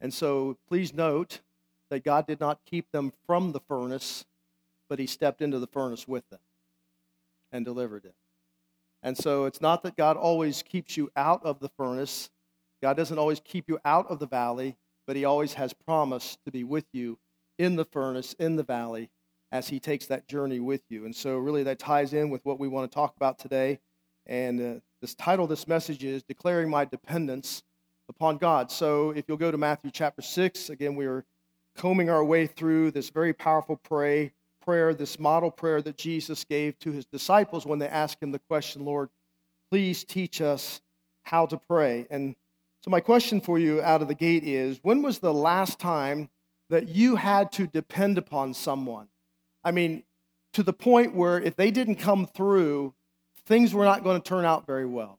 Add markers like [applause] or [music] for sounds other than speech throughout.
And so please note that God did not keep them from the furnace, but He stepped into the furnace with them and delivered it. And so it's not that God always keeps you out of the furnace, God doesn't always keep you out of the valley, but He always has promised to be with you in the furnace, in the valley, as He takes that journey with you. And so, really, that ties in with what we want to talk about today. And uh, this title of this message is Declaring My Dependence Upon God. So, if you'll go to Matthew chapter 6, again, we are combing our way through this very powerful pray, prayer, this model prayer that Jesus gave to his disciples when they asked him the question, Lord, please teach us how to pray. And so, my question for you out of the gate is when was the last time that you had to depend upon someone? I mean, to the point where if they didn't come through, things were not going to turn out very well.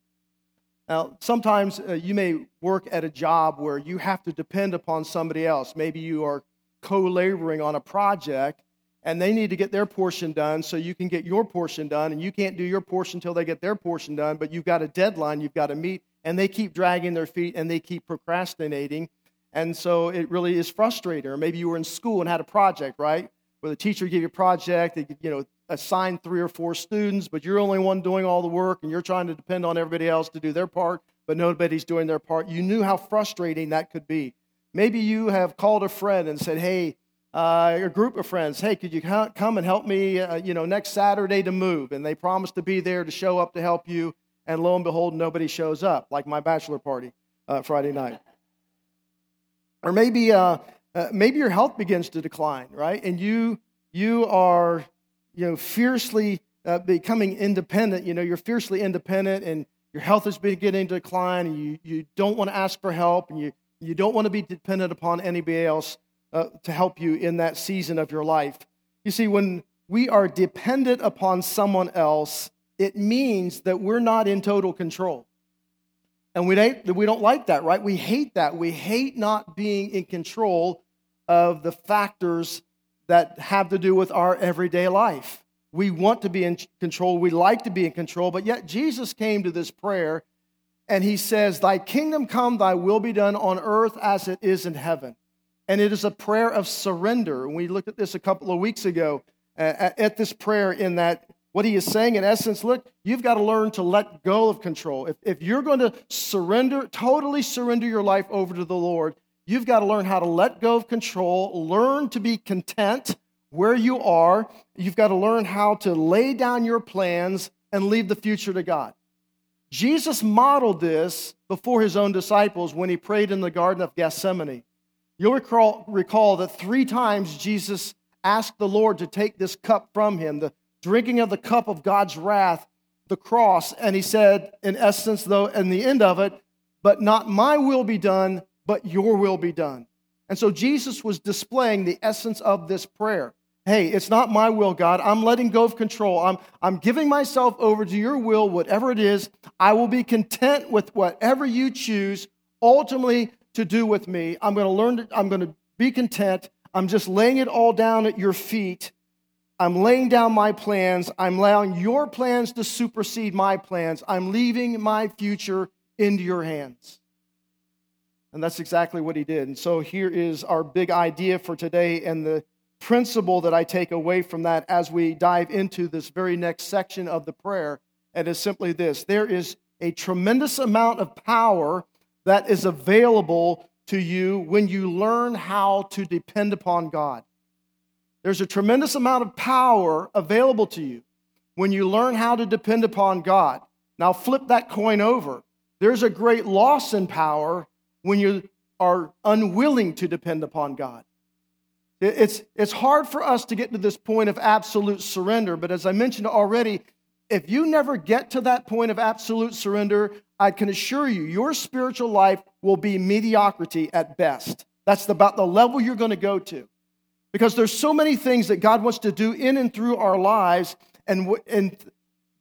Now, sometimes uh, you may work at a job where you have to depend upon somebody else. Maybe you are co laboring on a project and they need to get their portion done so you can get your portion done, and you can't do your portion until they get their portion done, but you've got a deadline you've got to meet, and they keep dragging their feet and they keep procrastinating. And so it really is frustrating. Or maybe you were in school and had a project, right? Where the teacher gave you a project, they you know assign three or four students, but you're only one doing all the work, and you're trying to depend on everybody else to do their part, but nobody's doing their part. You knew how frustrating that could be. Maybe you have called a friend and said, "Hey, uh, a group of friends, hey, could you come and help me, uh, you know, next Saturday to move?" And they promised to be there to show up to help you, and lo and behold, nobody shows up, like my bachelor party uh, Friday night. Or maybe, uh, uh, maybe your health begins to decline, right? And you you are, you know, fiercely uh, becoming independent. You know, you're fiercely independent, and your health is beginning to decline, and you you don't want to ask for help, and you you don't want to be dependent upon anybody else uh, to help you in that season of your life. You see, when we are dependent upon someone else, it means that we're not in total control. And we don't, we don't like that, right? We hate that. We hate not being in control of the factors that have to do with our everyday life. We want to be in control. We like to be in control. But yet, Jesus came to this prayer and he says, Thy kingdom come, thy will be done on earth as it is in heaven. And it is a prayer of surrender. And we looked at this a couple of weeks ago uh, at this prayer, in that what he is saying, in essence, look, you've got to learn to let go of control. If, if you're going to surrender, totally surrender your life over to the Lord, you've got to learn how to let go of control, learn to be content where you are. You've got to learn how to lay down your plans and leave the future to God. Jesus modeled this before his own disciples when he prayed in the Garden of Gethsemane. You'll recall, recall that three times Jesus asked the Lord to take this cup from him, the drinking of the cup of God's wrath, the cross. And he said, in essence, though, in the end of it, but not my will be done, but your will be done. And so Jesus was displaying the essence of this prayer. Hey, it's not my will, God. I'm letting go of control. I'm, I'm giving myself over to your will, whatever it is. I will be content with whatever you choose ultimately to do with me. I'm going to learn, to, I'm going to be content. I'm just laying it all down at your feet. I'm laying down my plans. I'm allowing your plans to supersede my plans. I'm leaving my future into your hands. And that's exactly what he did. And so here is our big idea for today and the principle that I take away from that as we dive into this very next section of the prayer. And is simply this there is a tremendous amount of power that is available to you when you learn how to depend upon God. There's a tremendous amount of power available to you when you learn how to depend upon God. Now, flip that coin over. There's a great loss in power when you are unwilling to depend upon God. It's, it's hard for us to get to this point of absolute surrender, but as I mentioned already, if you never get to that point of absolute surrender, I can assure you, your spiritual life will be mediocrity at best. That's about the level you're going to go to. Because there's so many things that God wants to do in and through our lives, and, and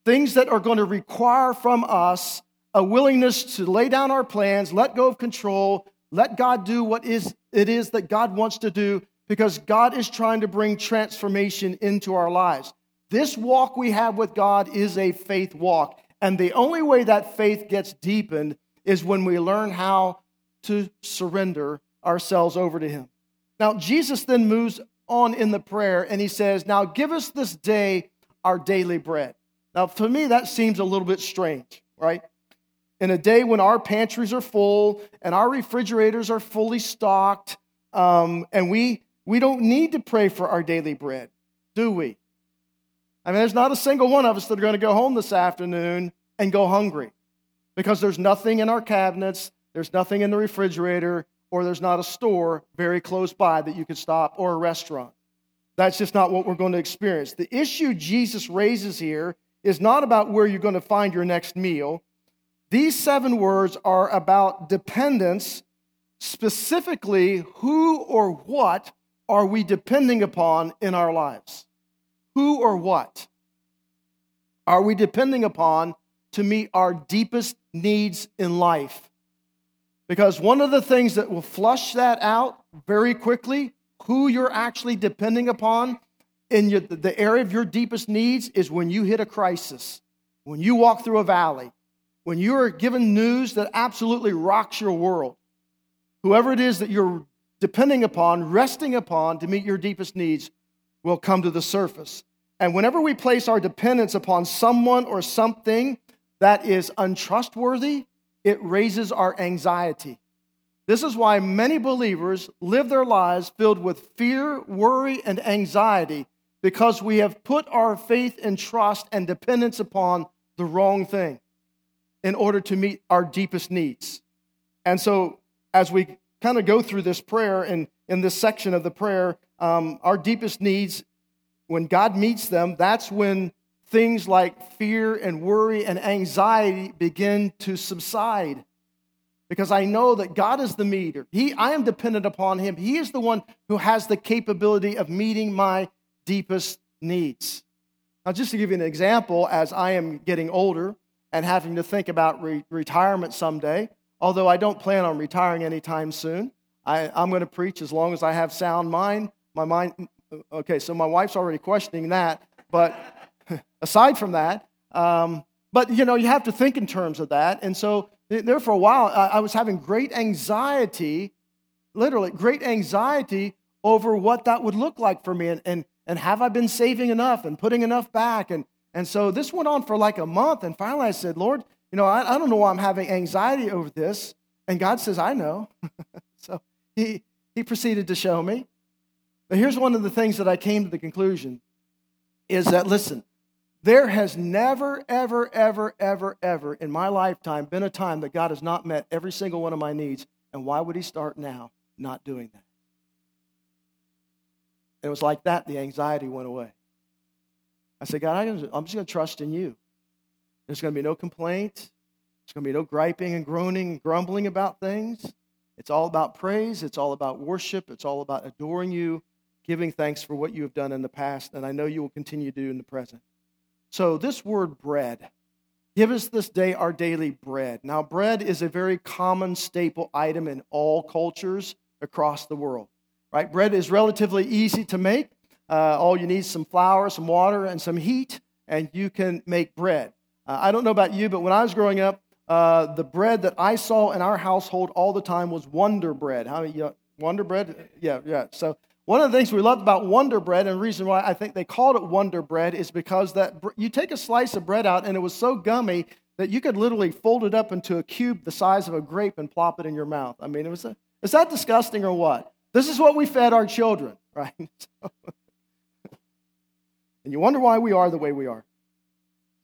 things that are going to require from us a willingness to lay down our plans, let go of control, let God do what is, it is that God wants to do, because God is trying to bring transformation into our lives. This walk we have with God is a faith walk. And the only way that faith gets deepened is when we learn how to surrender ourselves over to Him. Now, Jesus then moves on in the prayer and He says, Now give us this day our daily bread. Now, to me, that seems a little bit strange, right? In a day when our pantries are full and our refrigerators are fully stocked, um, and we, we don't need to pray for our daily bread, do we? I mean, there's not a single one of us that are going to go home this afternoon and go hungry because there's nothing in our cabinets, there's nothing in the refrigerator, or there's not a store very close by that you could stop or a restaurant. That's just not what we're going to experience. The issue Jesus raises here is not about where you're going to find your next meal. These seven words are about dependence, specifically, who or what are we depending upon in our lives? Who or what are we depending upon to meet our deepest needs in life? Because one of the things that will flush that out very quickly, who you're actually depending upon in your, the area of your deepest needs, is when you hit a crisis, when you walk through a valley, when you are given news that absolutely rocks your world. Whoever it is that you're depending upon, resting upon to meet your deepest needs, will come to the surface. And whenever we place our dependence upon someone or something that is untrustworthy, it raises our anxiety. This is why many believers live their lives filled with fear, worry, and anxiety because we have put our faith and trust and dependence upon the wrong thing in order to meet our deepest needs. And so, as we kind of go through this prayer and in this section of the prayer, um, our deepest needs, when God meets them, that's when things like fear and worry and anxiety begin to subside. Because I know that God is the meter. He, I am dependent upon Him. He is the one who has the capability of meeting my deepest needs. Now, just to give you an example, as I am getting older and having to think about re- retirement someday, although I don't plan on retiring anytime soon. I, I'm going to preach as long as I have sound mind. My mind, okay, so my wife's already questioning that, but [laughs] aside from that, um, but you know, you have to think in terms of that. And so there for a while, I, I was having great anxiety, literally great anxiety over what that would look like for me and, and, and have I been saving enough and putting enough back? And, and so this went on for like a month. And finally I said, Lord, you know, I, I don't know why I'm having anxiety over this. And God says, I know. [laughs] so he, he proceeded to show me. But here's one of the things that I came to the conclusion is that, listen, there has never, ever, ever, ever, ever in my lifetime been a time that God has not met every single one of my needs. And why would He start now not doing that? it was like that the anxiety went away. I said, God, I'm just going to trust in you. There's going to be no complaint. There's going to be no griping and groaning and grumbling about things. It's all about praise. It's all about worship. It's all about adoring you, giving thanks for what you have done in the past, and I know you will continue to do in the present. So, this word bread, give us this day our daily bread. Now, bread is a very common staple item in all cultures across the world, right? Bread is relatively easy to make. Uh, all you need is some flour, some water, and some heat, and you can make bread. Uh, I don't know about you, but when I was growing up, uh, the bread that I saw in our household all the time was Wonder Bread. How you know, Wonder Bread? Yeah, yeah. So one of the things we loved about Wonder Bread, and the reason why I think they called it Wonder Bread, is because that you take a slice of bread out, and it was so gummy that you could literally fold it up into a cube the size of a grape and plop it in your mouth. I mean, it was a, is that disgusting or what? This is what we fed our children, [laughs] right? And you wonder why we are the way we are.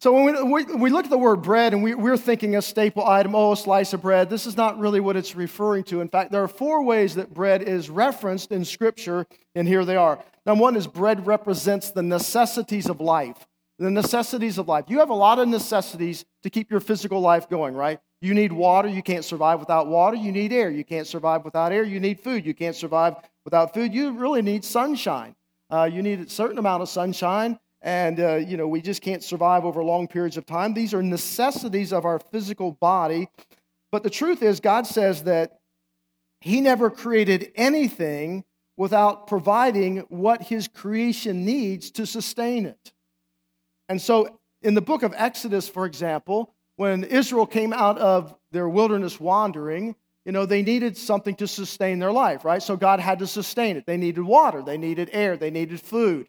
So when we, we, look at the word bread and we, we're thinking a staple item, oh, a slice of bread, this is not really what it's referring to. In fact, there are four ways that bread is referenced in Scripture, and here they are. Number one is bread represents the necessities of life. The necessities of life. You have a lot of necessities to keep your physical life going, right? You need water, you can't survive without water. You need air, you can't survive without air. You need food, you can't survive without food. You really need sunshine. Uh, you need a certain amount of sunshine and uh, you know we just can't survive over long periods of time. These are necessities of our physical body. But the truth is god says that he never created anything without providing what his creation needs to sustain it. And so in the book of exodus for example when israel came out of their wilderness wandering you know, they needed something to sustain their life, right? So God had to sustain it. They needed water, they needed air, they needed food.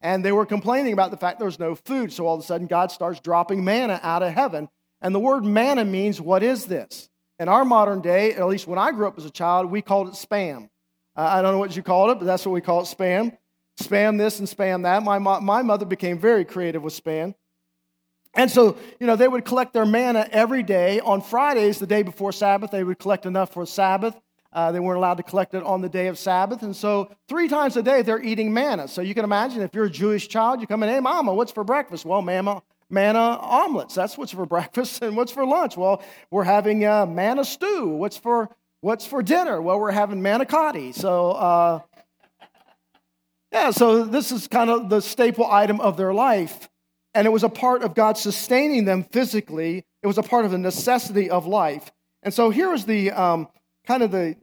And they were complaining about the fact there was no food. So all of a sudden, God starts dropping manna out of heaven. And the word manna means, what is this? In our modern day, at least when I grew up as a child, we called it spam. Uh, I don't know what you called it, but that's what we call it spam. Spam this and spam that. My, my mother became very creative with spam. And so, you know, they would collect their manna every day. On Fridays, the day before Sabbath, they would collect enough for Sabbath. Uh, they weren't allowed to collect it on the day of Sabbath. And so, three times a day, they're eating manna. So, you can imagine if you're a Jewish child, you come in, hey, mama, what's for breakfast? Well, mama, manna omelets. That's what's for [laughs] breakfast. And what's for lunch? Well, we're having uh, manna stew. What's for, what's for dinner? Well, we're having manicotti. So, uh, yeah, so this is kind of the staple item of their life and it was a part of God sustaining them physically. It was a part of the necessity of life. And so here is the um, kind of the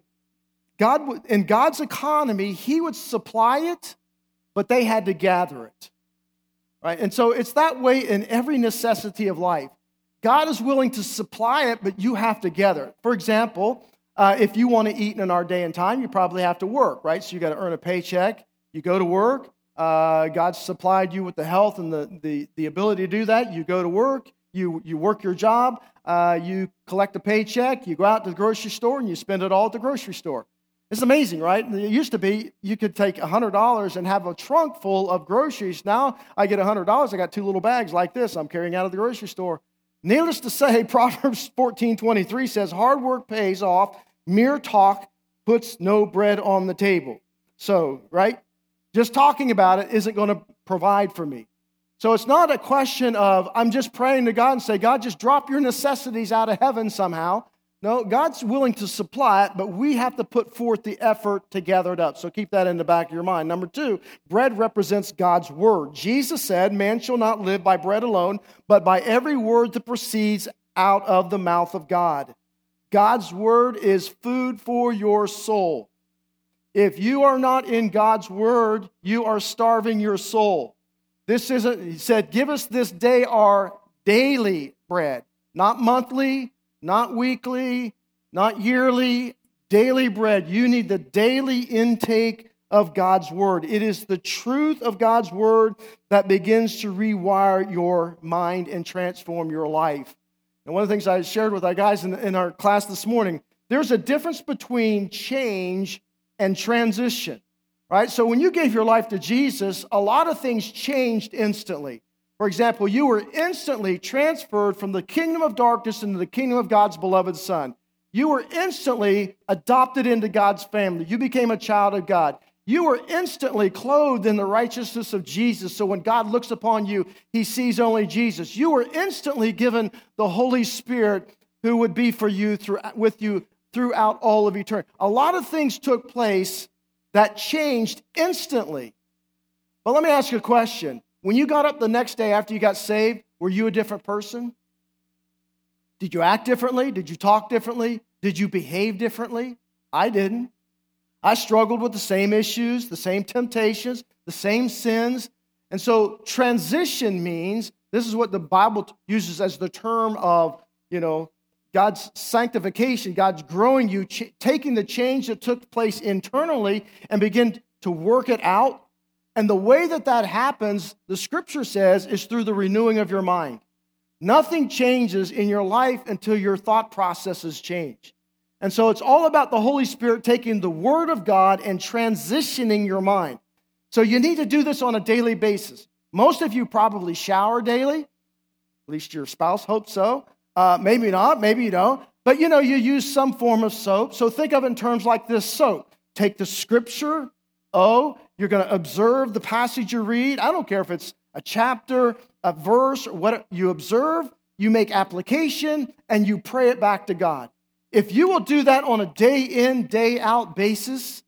God in God's economy, He would supply it, but they had to gather it. Right? And so it's that way in every necessity of life. God is willing to supply it, but you have to gather it. For example, uh, if you want to eat in our day and time, you probably have to work, right? So you got to earn a paycheck. You go to work, uh, God supplied you with the health and the, the, the ability to do that. You go to work, you, you work your job, uh, you collect a paycheck, you go out to the grocery store, and you spend it all at the grocery store. It's amazing, right? It used to be you could take $100 and have a trunk full of groceries. Now I get $100, I got two little bags like this I'm carrying out of the grocery store. Needless to say, [laughs] Proverbs 14 23 says, Hard work pays off, mere talk puts no bread on the table. So, right? Just talking about it isn't going to provide for me. So it's not a question of I'm just praying to God and say, God, just drop your necessities out of heaven somehow. No, God's willing to supply it, but we have to put forth the effort to gather it up. So keep that in the back of your mind. Number two, bread represents God's word. Jesus said, Man shall not live by bread alone, but by every word that proceeds out of the mouth of God. God's word is food for your soul. If you are not in God's word, you are starving your soul. This isn't, he said, give us this day our daily bread, not monthly, not weekly, not yearly, daily bread. You need the daily intake of God's word. It is the truth of God's word that begins to rewire your mind and transform your life. And one of the things I shared with our guys in, in our class this morning, there's a difference between change and transition, right? So when you gave your life to Jesus, a lot of things changed instantly. For example, you were instantly transferred from the kingdom of darkness into the kingdom of God's beloved Son. You were instantly adopted into God's family. You became a child of God. You were instantly clothed in the righteousness of Jesus. So when God looks upon you, he sees only Jesus. You were instantly given the Holy Spirit who would be for you through, with you throughout all of eternity. A lot of things took place that changed instantly. But let me ask you a question. When you got up the next day after you got saved, were you a different person? Did you act differently? Did you talk differently? Did you behave differently? I didn't. I struggled with the same issues, the same temptations, the same sins. And so transition means this is what the Bible uses as the term of, you know, God's sanctification, God's growing you, ch- taking the change that took place internally and begin to work it out. And the way that that happens, the scripture says, is through the renewing of your mind. Nothing changes in your life until your thought processes change. And so it's all about the Holy Spirit taking the Word of God and transitioning your mind. So you need to do this on a daily basis. Most of you probably shower daily, at least your spouse hopes so. Uh, maybe not, maybe you don't. But you know, you use some form of soap. So think of it in terms like this soap. Take the scripture, oh, you're going to observe the passage you read. I don't care if it's a chapter, a verse, or what you observe, you make application, and you pray it back to God. If you will do that on a day in, day out basis,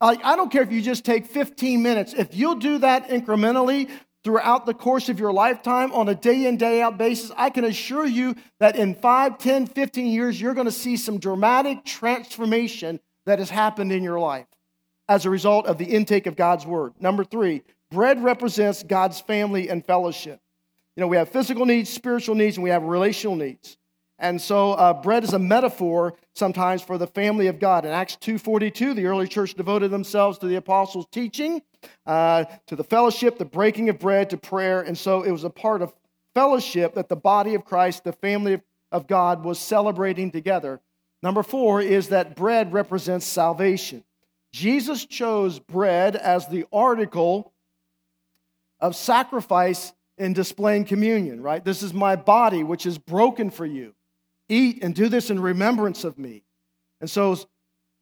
like I don't care if you just take 15 minutes, if you'll do that incrementally throughout the course of your lifetime on a day in, day out basis, I can assure you that in 5, 10, 15 years, you're going to see some dramatic transformation that has happened in your life as a result of the intake of God's word. Number three, bread represents God's family and fellowship. You know, we have physical needs, spiritual needs, and we have relational needs. And so uh, bread is a metaphor sometimes for the family of God. In Acts 2.42, the early church devoted themselves to the apostles' teaching, uh, to the fellowship, the breaking of bread, to prayer. And so it was a part of fellowship that the body of Christ, the family of God, was celebrating together. Number four is that bread represents salvation. Jesus chose bread as the article of sacrifice in displaying communion, right? This is my body, which is broken for you. Eat and do this in remembrance of me. And so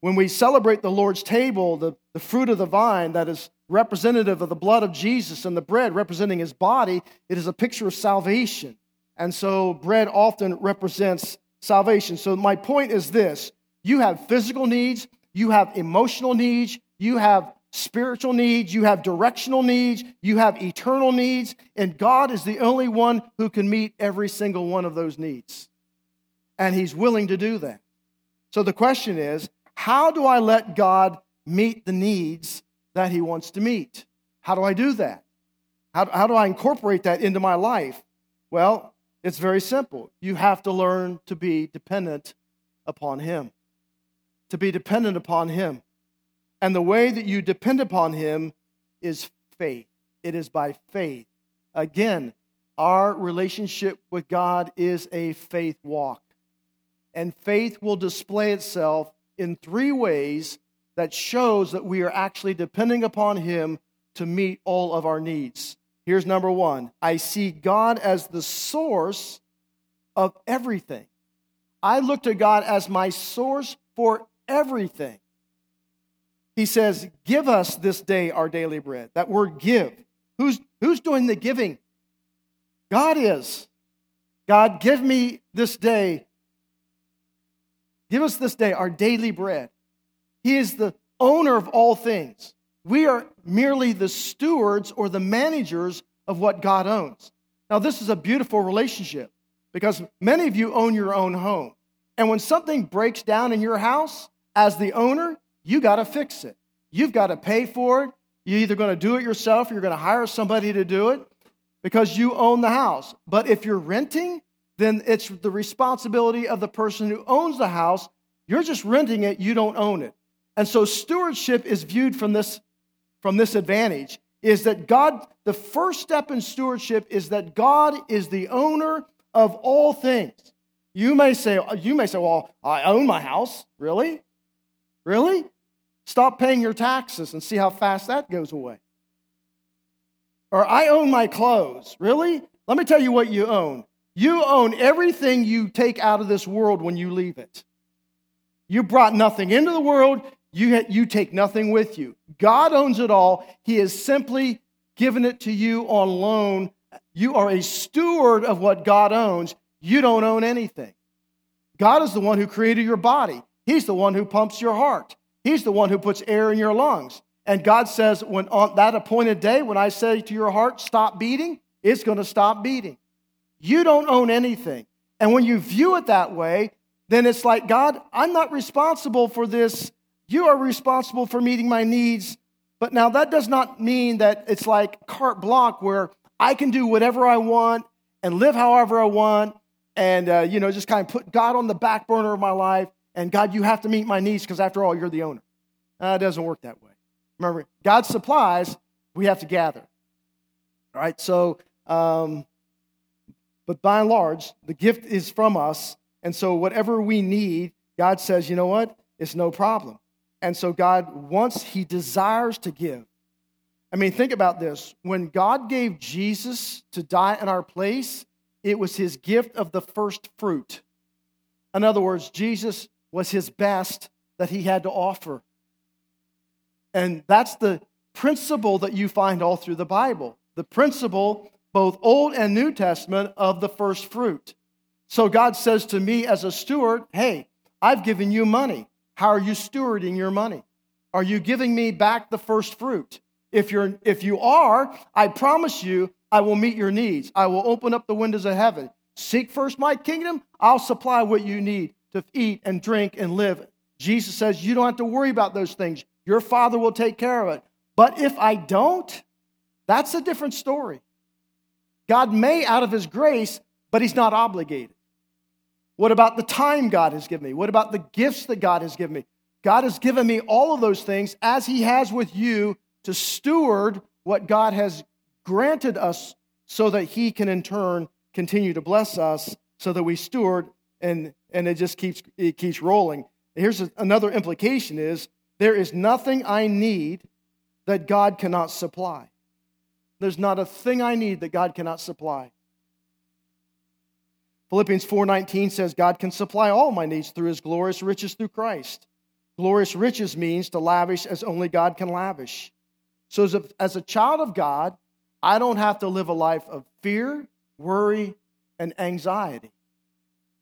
when we celebrate the Lord's table, the, the fruit of the vine that is representative of the blood of Jesus and the bread representing his body, it is a picture of salvation. And so bread often represents salvation. So my point is this you have physical needs, you have emotional needs, you have spiritual needs, you have directional needs, you have eternal needs, and God is the only one who can meet every single one of those needs and He's willing to do that. So the question is how do I let God meet the needs that He wants to meet? How do I do that? How, how do I incorporate that into my life? Well, it's very simple. You have to learn to be dependent upon Him. To be dependent upon Him. And the way that you depend upon Him is faith. It is by faith. Again, our relationship with God is a faith walk and faith will display itself in three ways that shows that we are actually depending upon him to meet all of our needs. Here's number 1. I see God as the source of everything. I look to God as my source for everything. He says, "Give us this day our daily bread." That word give. Who's who's doing the giving? God is. God, give me this day Give us this day our daily bread. He is the owner of all things. We are merely the stewards or the managers of what God owns. Now, this is a beautiful relationship because many of you own your own home. And when something breaks down in your house, as the owner, you got to fix it. You've got to pay for it. You're either going to do it yourself or you're going to hire somebody to do it because you own the house. But if you're renting, then it's the responsibility of the person who owns the house. You're just renting it, you don't own it. And so stewardship is viewed from this, from this advantage is that God, the first step in stewardship is that God is the owner of all things. You may say, you may say, well, I own my house. Really? Really? Stop paying your taxes and see how fast that goes away. Or I own my clothes. Really? Let me tell you what you own. You own everything you take out of this world when you leave it. You brought nothing into the world, you, you take nothing with you. God owns it all. He has simply given it to you on loan. You are a steward of what God owns. You don't own anything. God is the one who created your body, He's the one who pumps your heart, He's the one who puts air in your lungs. And God says, when on that appointed day, when I say to your heart, stop beating, it's going to stop beating. You don't own anything. And when you view it that way, then it's like, God, I'm not responsible for this. You are responsible for meeting my needs. But now that does not mean that it's like carte blanche where I can do whatever I want and live however I want and, uh, you know, just kind of put God on the back burner of my life. And God, you have to meet my needs because after all, you're the owner. Uh, it doesn't work that way. Remember, God supplies, we have to gather. All right, so um, but by and large, the gift is from us. And so, whatever we need, God says, you know what? It's no problem. And so, God wants, He desires to give. I mean, think about this. When God gave Jesus to die in our place, it was His gift of the first fruit. In other words, Jesus was His best that He had to offer. And that's the principle that you find all through the Bible. The principle both Old and New Testament, of the first fruit. So God says to me as a steward, Hey, I've given you money. How are you stewarding your money? Are you giving me back the first fruit? If, you're, if you are, I promise you, I will meet your needs. I will open up the windows of heaven. Seek first my kingdom, I'll supply what you need to eat and drink and live. Jesus says you don't have to worry about those things. Your Father will take care of it. But if I don't, that's a different story. God may, out of His grace, but He's not obligated. What about the time God has given me? What about the gifts that God has given me? God has given me all of those things as He has with you to steward what God has granted us so that He can in turn continue to bless us so that we steward and, and it just keeps, it keeps rolling. Here's another implication is there is nothing I need that God cannot supply. There's not a thing I need that God cannot supply. Philippians 4:19 says God can supply all my needs through his glorious riches through Christ. Glorious riches means to lavish as only God can lavish. So as a, as a child of God, I don't have to live a life of fear, worry, and anxiety.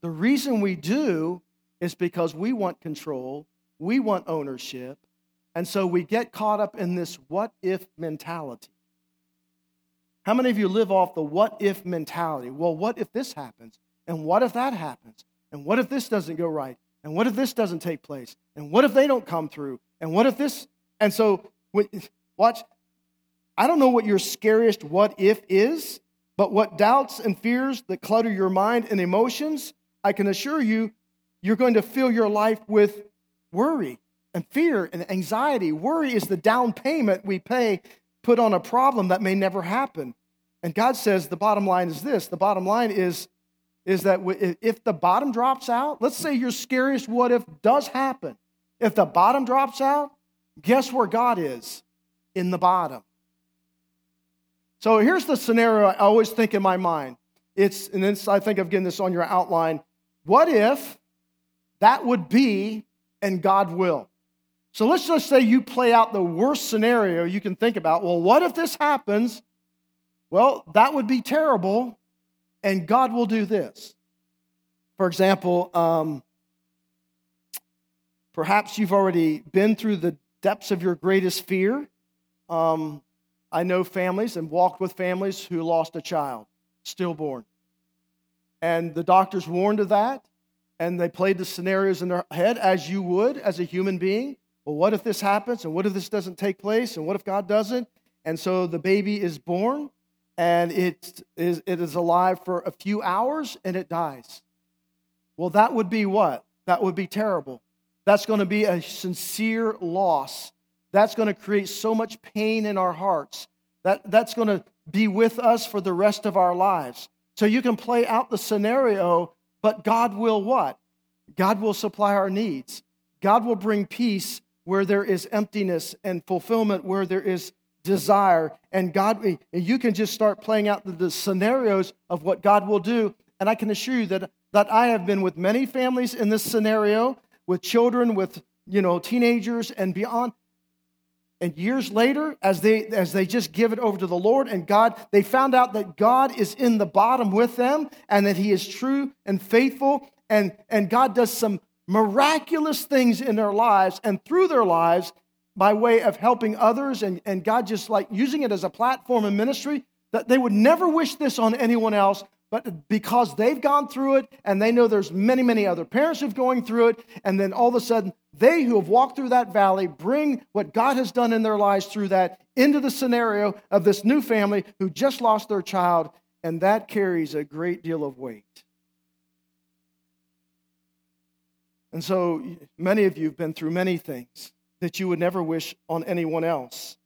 The reason we do is because we want control, we want ownership, and so we get caught up in this what if mentality. How many of you live off the what if mentality? Well, what if this happens? And what if that happens? And what if this doesn't go right? And what if this doesn't take place? And what if they don't come through? And what if this? And so, watch. I don't know what your scariest what if is, but what doubts and fears that clutter your mind and emotions, I can assure you, you're going to fill your life with worry and fear and anxiety. Worry is the down payment we pay put on a problem that may never happen. And God says the bottom line is this the bottom line is, is that if the bottom drops out, let's say your scariest what if does happen. If the bottom drops out, guess where God is? In the bottom. So here's the scenario I always think in my mind. It's, and then I think of getting this on your outline. What if that would be and God will? So let's just say you play out the worst scenario you can think about. Well, what if this happens? Well, that would be terrible, and God will do this. For example, um, perhaps you've already been through the depths of your greatest fear. Um, I know families and walked with families who lost a child, stillborn. And the doctors warned of that, and they played the scenarios in their head as you would as a human being well, what if this happens? And what if this doesn't take place? And what if God doesn't? And so the baby is born and it is, it is alive for a few hours and it dies. Well, that would be what? That would be terrible. That's going to be a sincere loss. That's going to create so much pain in our hearts. That, that's going to be with us for the rest of our lives. So you can play out the scenario, but God will what? God will supply our needs. God will bring peace where there is emptiness and fulfillment, where there is desire. And God, and you can just start playing out the, the scenarios of what God will do. And I can assure you that, that I have been with many families in this scenario, with children, with you know, teenagers and beyond. And years later, as they as they just give it over to the Lord and God, they found out that God is in the bottom with them and that He is true and faithful. And, and God does some miraculous things in their lives and through their lives by way of helping others and, and God just like using it as a platform in ministry that they would never wish this on anyone else but because they've gone through it and they know there's many many other parents who've going through it and then all of a sudden they who have walked through that valley bring what god has done in their lives through that into the scenario of this new family who just lost their child and that carries a great deal of weight. And so many of you have been through many things that you would never wish on anyone else.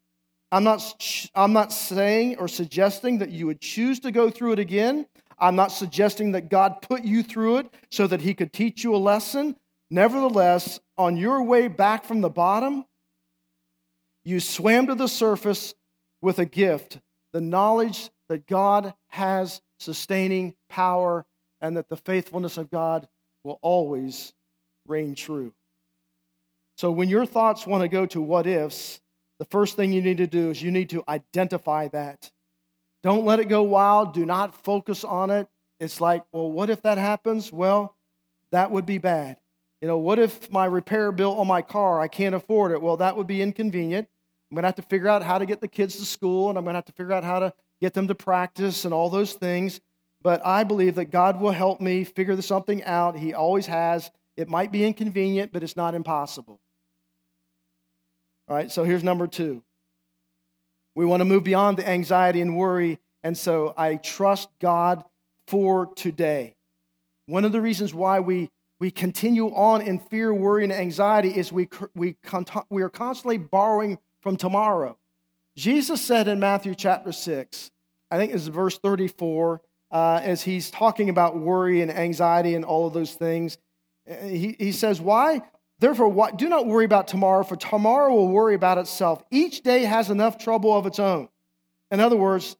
I'm not, I'm not saying or suggesting that you would choose to go through it again. I'm not suggesting that God put you through it so that He could teach you a lesson. Nevertheless, on your way back from the bottom, you swam to the surface with a gift the knowledge that God has sustaining power and that the faithfulness of God will always reign true. So when your thoughts want to go to what ifs, the first thing you need to do is you need to identify that. Don't let it go wild. Do not focus on it. It's like, well, what if that happens? Well, that would be bad. You know, what if my repair bill on my car, I can't afford it? Well, that would be inconvenient. I'm going to have to figure out how to get the kids to school, and I'm going to have to figure out how to get them to practice and all those things. But I believe that God will help me figure something out. He always has. It might be inconvenient, but it's not impossible. All right, so here's number two. We want to move beyond the anxiety and worry, and so I trust God for today. One of the reasons why we, we continue on in fear, worry, and anxiety is we, we, we are constantly borrowing from tomorrow. Jesus said in Matthew chapter 6, I think it's verse 34, uh, as he's talking about worry and anxiety and all of those things. He, he says, Why? Therefore, do not worry about tomorrow, for tomorrow will worry about itself. Each day has enough trouble of its own. In other words,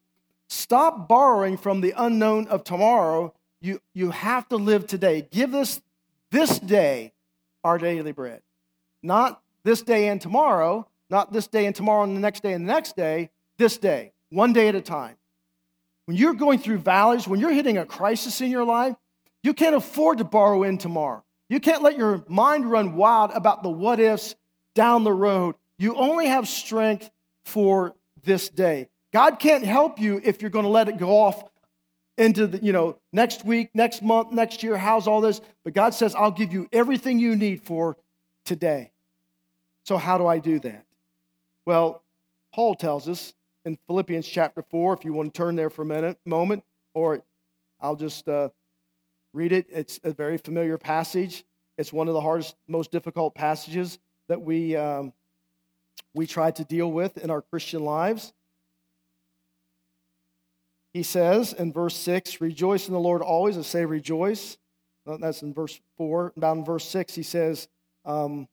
stop borrowing from the unknown of tomorrow. You, you have to live today. Give us this day our daily bread. Not this day and tomorrow, not this day and tomorrow and the next day and the next day, this day, one day at a time. When you're going through valleys, when you're hitting a crisis in your life, you can't afford to borrow in tomorrow. You can't let your mind run wild about the what ifs down the road. You only have strength for this day. God can't help you if you're going to let it go off into the, you know, next week, next month, next year. How's all this? But God says, I'll give you everything you need for today. So, how do I do that? Well, Paul tells us in Philippians chapter 4, if you want to turn there for a minute, moment, or I'll just uh, read it. It's a very familiar passage. It's one of the hardest, most difficult passages that we, um, we try to deal with in our Christian lives. He says in verse 6, Rejoice in the Lord always. I say rejoice. That's in verse 4. About in verse 6, he says, um,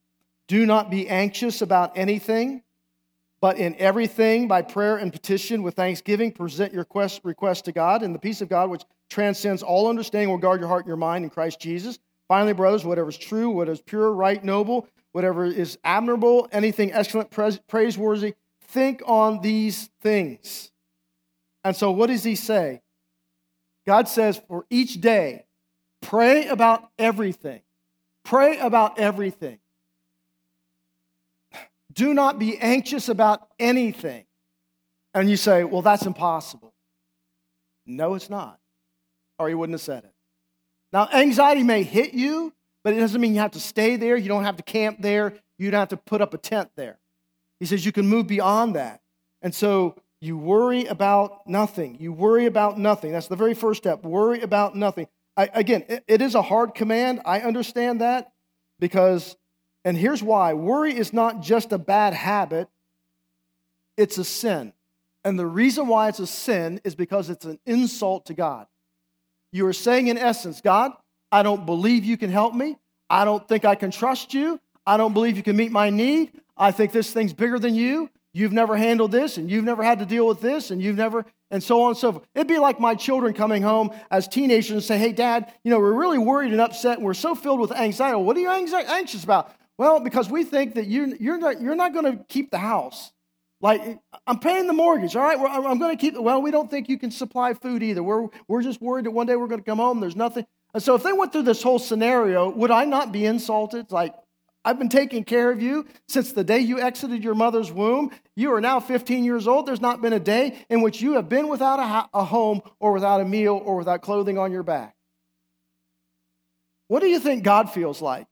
Do not be anxious about anything, but in everything, by prayer and petition with thanksgiving, present your request, request to God, and the peace of God, which transcends all understanding, will guard your heart and your mind in Christ Jesus. Finally, brothers, whatever is true, what is pure, right, noble, whatever is admirable, anything excellent, praiseworthy, think on these things. And so, what does he say? God says, for each day, pray about everything. Pray about everything. Do not be anxious about anything. And you say, well, that's impossible. No, it's not. Or he wouldn't have said it. Now, anxiety may hit you, but it doesn't mean you have to stay there. You don't have to camp there. You don't have to put up a tent there. He says you can move beyond that. And so you worry about nothing. You worry about nothing. That's the very first step. Worry about nothing. I, again, it, it is a hard command. I understand that because, and here's why worry is not just a bad habit, it's a sin. And the reason why it's a sin is because it's an insult to God. You are saying, in essence, God, I don't believe you can help me. I don't think I can trust you. I don't believe you can meet my need. I think this thing's bigger than you. You've never handled this, and you've never had to deal with this, and you've never, and so on and so forth. It'd be like my children coming home as teenagers and say, Hey, dad, you know, we're really worried and upset, and we're so filled with anxiety. What are you anxious about? Well, because we think that you, you're not, you're not going to keep the house. Like, I'm paying the mortgage, all right? I'm going to keep it. Well, we don't think you can supply food either. We're, we're just worried that one day we're going to come home, there's nothing. And so, if they went through this whole scenario, would I not be insulted? Like, I've been taking care of you since the day you exited your mother's womb. You are now 15 years old. There's not been a day in which you have been without a, a home or without a meal or without clothing on your back. What do you think God feels like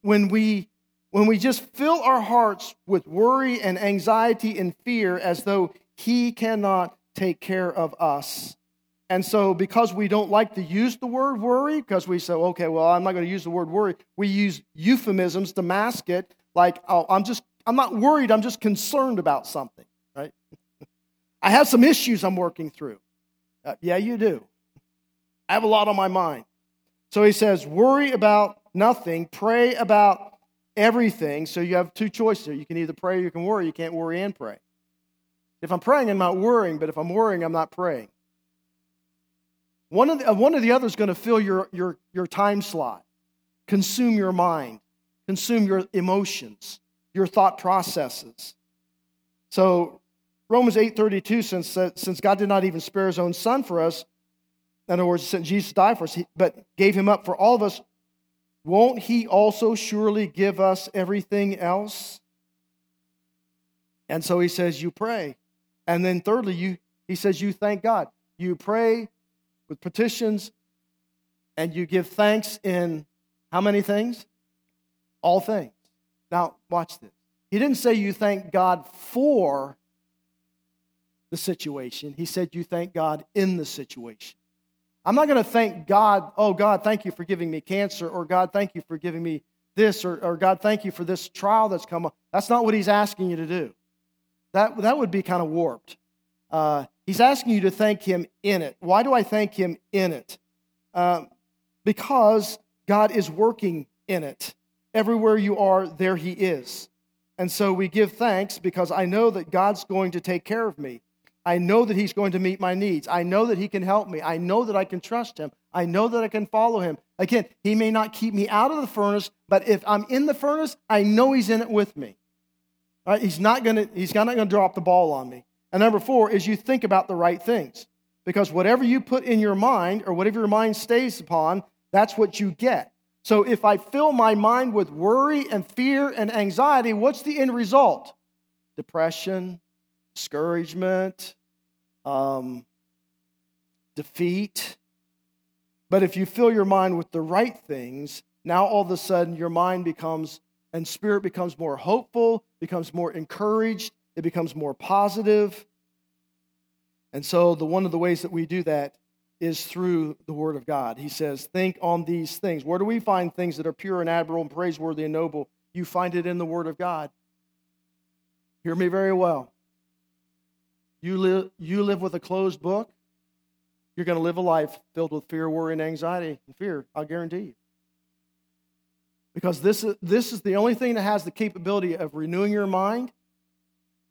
when we when we just fill our hearts with worry and anxiety and fear as though He cannot take care of us. And so, because we don't like to use the word worry, because we say, okay, well, I'm not going to use the word worry, we use euphemisms to mask it, like, oh, I'm just, I'm not worried, I'm just concerned about something, right? [laughs] I have some issues I'm working through. Uh, yeah, you do. I have a lot on my mind. So he says, worry about nothing, pray about everything. So you have two choices You can either pray or you can worry. You can't worry and pray. If I'm praying, I'm not worrying, but if I'm worrying, I'm not praying. One of the, uh, one of the other is going to fill your, your, your time slot, consume your mind, consume your emotions, your thought processes. So Romans 8.32, since, uh, since God did not even spare his own son for us, in other words, sent Jesus to die for us, but gave him up for all of us, won't he also surely give us everything else? And so he says, You pray. And then thirdly, you he says, You thank God. You pray with petitions and you give thanks in how many things? All things. Now, watch this. He didn't say you thank God for the situation, he said you thank God in the situation. I'm not going to thank God, oh, God, thank you for giving me cancer, or God, thank you for giving me this, or, or God, thank you for this trial that's come up. That's not what He's asking you to do. That, that would be kind of warped. Uh, he's asking you to thank Him in it. Why do I thank Him in it? Uh, because God is working in it. Everywhere you are, there He is. And so we give thanks because I know that God's going to take care of me. I know that He's going to meet my needs. I know that He can help me. I know that I can trust Him. I know that I can follow Him. Again, He may not keep me out of the furnace, but if I'm in the furnace, I know He's in it with me. Right? He's not going to He's not going to drop the ball on me. And number four is you think about the right things. Because whatever you put in your mind or whatever your mind stays upon, that's what you get. So if I fill my mind with worry and fear and anxiety, what's the end result? Depression, discouragement, um, defeat. But if you fill your mind with the right things, now all of a sudden your mind becomes and spirit becomes more hopeful, becomes more encouraged, it becomes more positive. And so the one of the ways that we do that is through the word of God. He says, "Think on these things." Where do we find things that are pure and admirable and praiseworthy and noble? You find it in the word of God. Hear me very well. You live, you live with a closed book, you're going to live a life filled with fear, worry, and anxiety and fear. I'll guarantee you. Because this is, this is the only thing that has the capability of renewing your mind,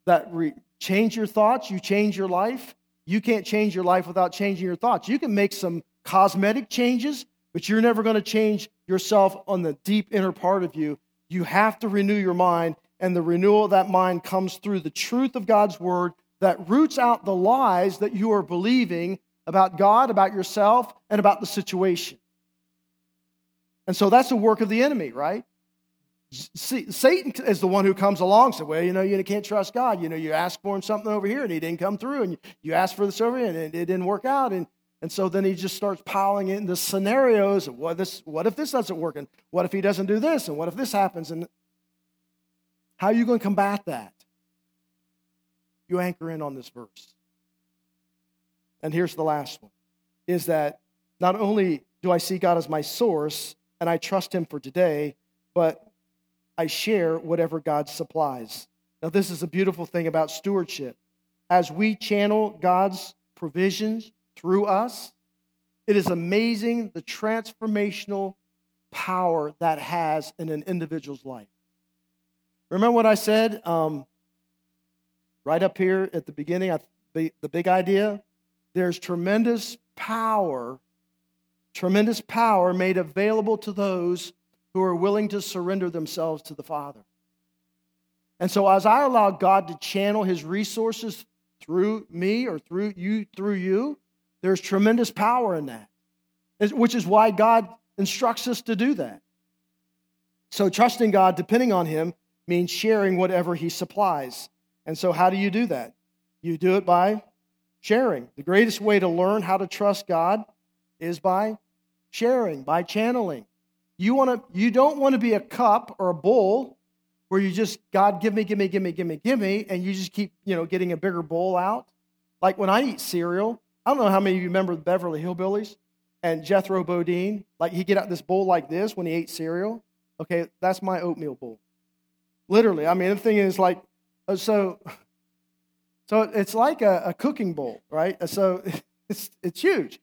that re, change your thoughts, you change your life. You can't change your life without changing your thoughts. You can make some cosmetic changes, but you're never going to change yourself on the deep inner part of you. You have to renew your mind, and the renewal of that mind comes through the truth of God's word that roots out the lies that you are believing about God, about yourself, and about the situation. And so that's the work of the enemy, right? See, Satan is the one who comes along and says, Well, you know, you can't trust God. You know, you asked for him something over here and he didn't come through, and you asked for this over here and it didn't work out. And, and so then he just starts piling in the scenarios of what, this, what if this doesn't work? And what if he doesn't do this? And what if this happens? And how are you going to combat that? You anchor in on this verse. And here's the last one is that not only do I see God as my source and I trust Him for today, but I share whatever God supplies. Now, this is a beautiful thing about stewardship. As we channel God's provisions through us, it is amazing the transformational power that has in an individual's life. Remember what I said? Um, right up here at the beginning, the, the big idea there's tremendous power, tremendous power made available to those who are willing to surrender themselves to the Father. And so, as I allow God to channel his resources through me or through you, through you, there's tremendous power in that, which is why God instructs us to do that. So, trusting God, depending on him, means sharing whatever he supplies. And so, how do you do that? You do it by sharing. The greatest way to learn how to trust God is by sharing, by channeling. You, want to, you don't want to be a cup or a bowl where you just, God, give me, give me, give me, give me, give me, and you just keep, you know, getting a bigger bowl out. Like when I eat cereal, I don't know how many of you remember the Beverly Hillbillies and Jethro Bodine. Like he get out this bowl like this when he ate cereal. Okay, that's my oatmeal bowl. Literally. I mean, the thing is like so, so it's like a, a cooking bowl, right? Uh, so [laughs] it's, it's huge.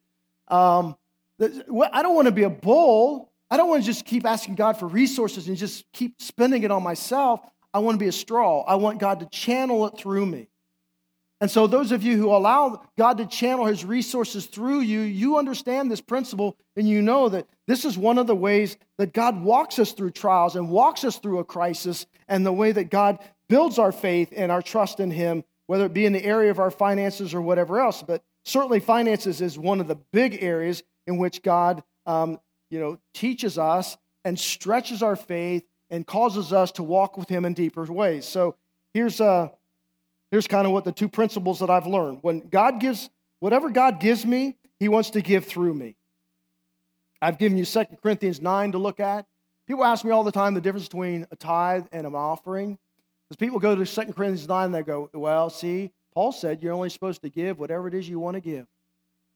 Um, I don't want to be a bowl. I don't want to just keep asking God for resources and just keep spending it on myself. I want to be a straw. I want God to channel it through me. And so, those of you who allow God to channel his resources through you, you understand this principle and you know that this is one of the ways that God walks us through trials and walks us through a crisis, and the way that God builds our faith and our trust in Him, whether it be in the area of our finances or whatever else. But certainly, finances is one of the big areas in which God, um, you know, teaches us and stretches our faith and causes us to walk with Him in deeper ways. So here's uh, here's kind of what the two principles that I've learned. When God gives whatever God gives me, He wants to give through me. I've given you 2 Corinthians 9 to look at. People ask me all the time the difference between a tithe and an offering. Because people go to 2 Corinthians 9 and they go, well, see, Paul said you're only supposed to give whatever it is you want to give.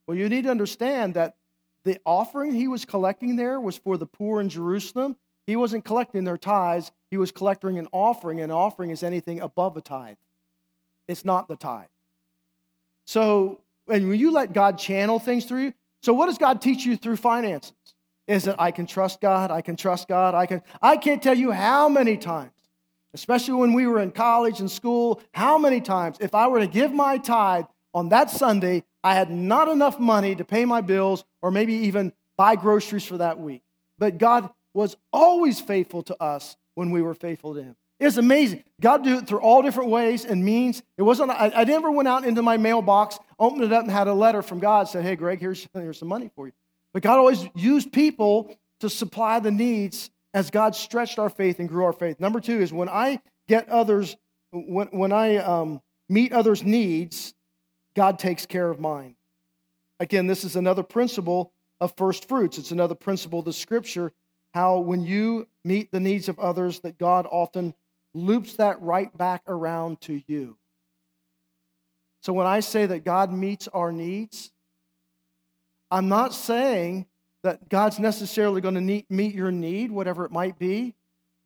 Well, you need to understand that the offering he was collecting there was for the poor in Jerusalem. He wasn't collecting their tithes, he was collecting an offering. An offering is anything above a tithe, it's not the tithe. So, and when you let God channel things through you, so what does God teach you through finances? Is it I can trust God, I can trust God, I can I can't tell you how many times, especially when we were in college and school, how many times if I were to give my tithe on that Sunday, I had not enough money to pay my bills or maybe even buy groceries for that week. But God was always faithful to us when we were faithful to Him. It's amazing. God did it through all different ways and means. It wasn't, I, I never went out into my mailbox, opened it up, and had a letter from God said, Hey, Greg, here's, here's some money for you. But God always used people to supply the needs as God stretched our faith and grew our faith. Number two is when I get others, when, when I um, meet others' needs, God takes care of mine. Again, this is another principle of first fruits. It's another principle of the scripture how when you meet the needs of others, that God often loops that right back around to you. So when I say that God meets our needs, I'm not saying that God's necessarily going to meet your need, whatever it might be,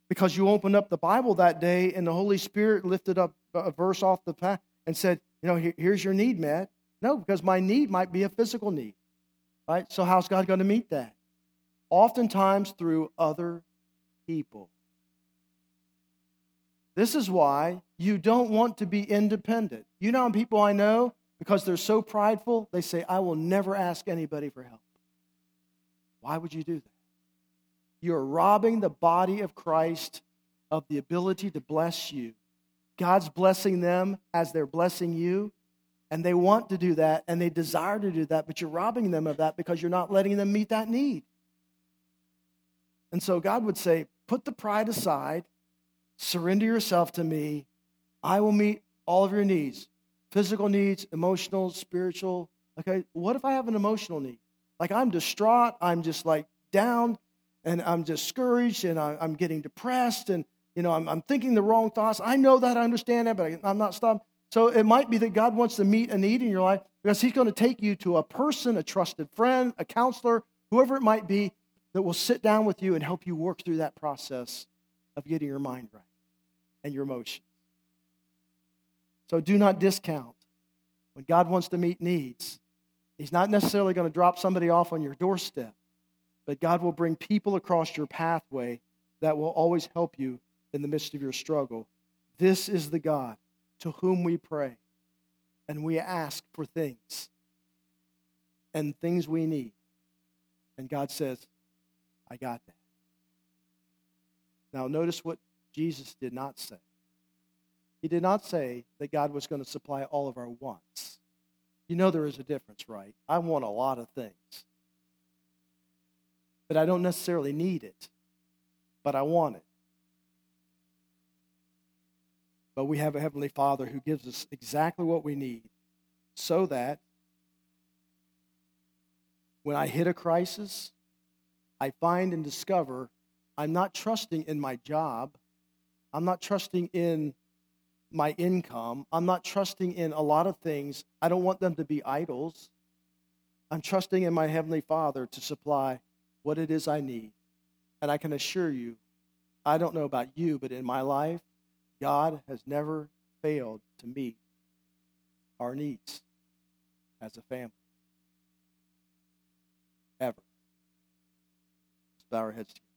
because you opened up the Bible that day and the Holy Spirit lifted up a verse off the path and said, you know, here's your need met. No, because my need might be a physical need. Right? So how's God going to meet that? Oftentimes through other people. This is why you don't want to be independent. You know people I know, because they're so prideful, they say, I will never ask anybody for help. Why would you do that? You're robbing the body of Christ of the ability to bless you God's blessing them as they're blessing you. And they want to do that and they desire to do that, but you're robbing them of that because you're not letting them meet that need. And so God would say, put the pride aside, surrender yourself to me. I will meet all of your needs physical needs, emotional, spiritual. Okay, what if I have an emotional need? Like I'm distraught, I'm just like down, and I'm discouraged, and I'm getting depressed, and you know, I'm, I'm thinking the wrong thoughts. I know that, I understand that, but I'm not stopped. So it might be that God wants to meet a need in your life because He's going to take you to a person, a trusted friend, a counselor, whoever it might be, that will sit down with you and help you work through that process of getting your mind right and your emotions. So do not discount when God wants to meet needs. He's not necessarily going to drop somebody off on your doorstep, but God will bring people across your pathway that will always help you in the midst of your struggle. This is the God to whom we pray and we ask for things and things we need. And God says, I got that. Now, notice what Jesus did not say. He did not say that God was going to supply all of our wants. You know there is a difference, right? I want a lot of things. But I don't necessarily need it, but I want it. But we have a Heavenly Father who gives us exactly what we need so that when I hit a crisis, I find and discover I'm not trusting in my job. I'm not trusting in my income. I'm not trusting in a lot of things. I don't want them to be idols. I'm trusting in my Heavenly Father to supply what it is I need. And I can assure you, I don't know about you, but in my life, God has never failed to meet our needs as a family. Ever. Let's bow our heads together.